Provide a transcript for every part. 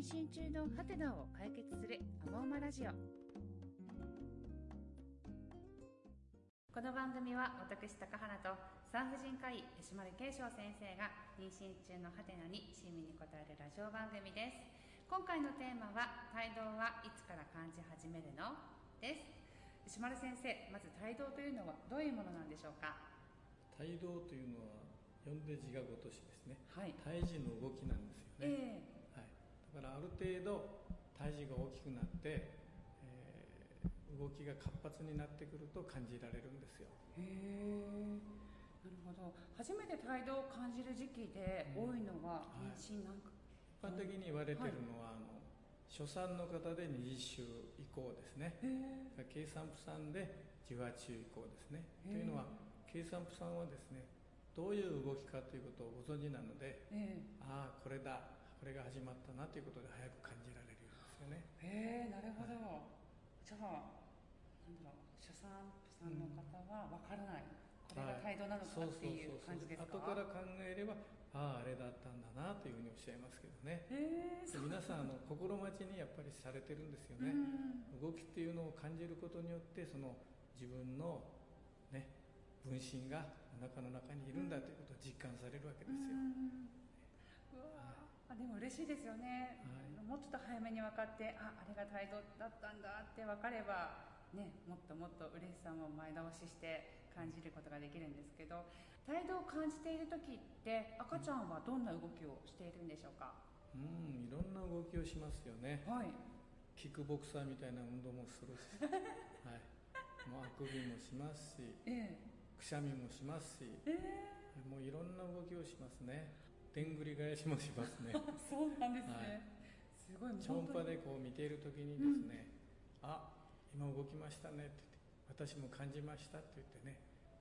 妊娠中のハテナを解決するアモーマラジオ。この番組は私高原と産婦人科医吉丸慶翔先生が妊娠中のハテナに親身に答えるラジオ番組です。今回のテーマは帯同はいつから感じ始めるの？です。吉丸先生まず帯同というのはどういうものなんでしょうか？帯同というのは呼んで自我ごとしですね、はい。胎児の動きなんですよね、えはい、だからある程度胎児が大きくなって、えー動きが活発になってくると感じられるんですよ。えへえなるほど。初めて帯同を感じる時期で多いのははい。妊娠なんか、一般的に言われてるのは、あの初産の方で20週以降ですね。計算婦さんで18週以降ですね。というのは計算婦さんはですねどういう動きかということをご存知なのでえああこれだこれが始まったなということで早く感じられるようですよね。えへえなるほど、じゃあなんだろう初産婦さんの方はわからない、これが帯同なのかっていう感じですか？後から考えればあああれだったんだなというふうにおっしゃいますけどね。皆さんあの心待ちにやっぱりされてるんですよね。うん。動きっていうのを感じることによってその自分のね分身がお腹の中にいるんだということを実感されるわけですよ、うわあでも嬉しいですよね、はい。もうちょっと早めに分かってああれが帯同だったんだって分かればねもっともっと嬉しさも前倒しして感じることができるんですけど帯同を感じている時って赤ちゃんはどんな動きをしているんでしょうか、うんいろんな動きをしますよね。はい。キックボクサーみたいな運動もするし、はい、もうあくびもしますしええ。くしゃみもしますし。え。もういろんな動きをしますねでんぐり返しもしますね。え そうなんですね、はい。すごい超音波で本こう見ている時にですね、あ今動きましたねって言って私も感じましたって言ってね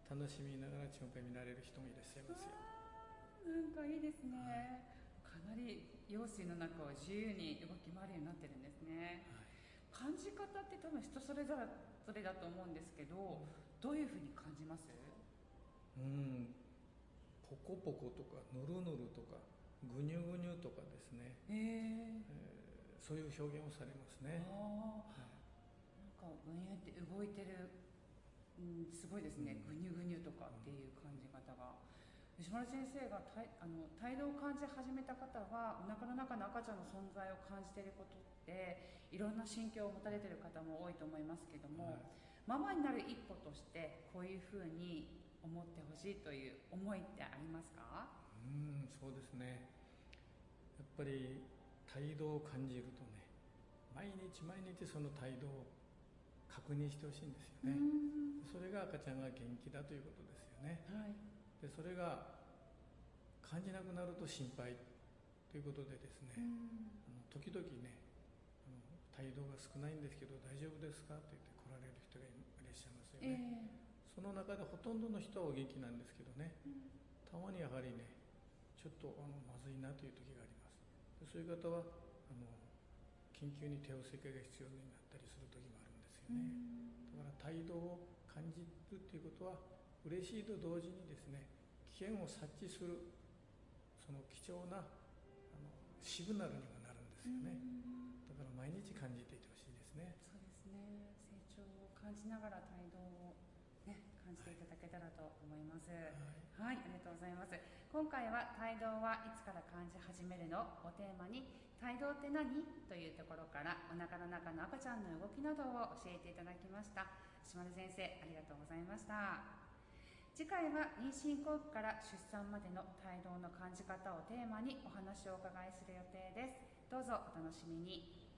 楽しみながら超音波見られる人もいらっしゃいますよ。なんかいいですね、かなり羊水の中を自由に動き回るようになってるんですね、感じ方って多分人それぞれだと思うんですけどどういうふうに感じます？うんポコポコとかぬるぬるとかぐにゅぐにゅとかですね、えええーそういう表現をされますね、なんかぐにゅって動いてる、うん、すごいですね、ぐにゅぐにゅとかっていう感じ方が。吉丸先生がたいあの帯同を感じ始めた方はお腹の中の赤ちゃんの存在を感じていることっていろんな心境を持たれている方も多いと思いますけども、はい。ママになる一歩としてこういうふうに思ってほしいという思いってありますか？うんそうですね。やっぱり態度を感じるとね毎日毎日その態度を確認してほしいんですよね、それが赤ちゃんが元気だということですよね。はい。でそれが感じなくなると心配ということでですね、あの時々ね態度が少ないんですけど大丈夫ですか？と言って来られる人がいらっしゃいますよね、えその中でほとんどの人はお元気なんですけどね、たまにやはりねちょっとあのまずいなという時があります。そういう方はあの緊急に帝王切開が必要になったりする時もあるんですよね、だから態度を感じるということは嬉しいと同時にですね危険を察知するその貴重なあのシグナルにはなるんですよね、だから毎日感じていてほしいですね。そうですね。成長を感じながら帯同を感じていただけたらと思います。はい、ありがとうございます今回は帯同はいつから感じ始めるの？をテーマに帯同って何？というところからお腹の中の赤ちゃんの動きなどを教えていただきました。島根先生ありがとうございました。次回は妊娠後期から出産までの帯同の感じ方をテーマにお話をお伺いする予定です。どうぞお楽しみに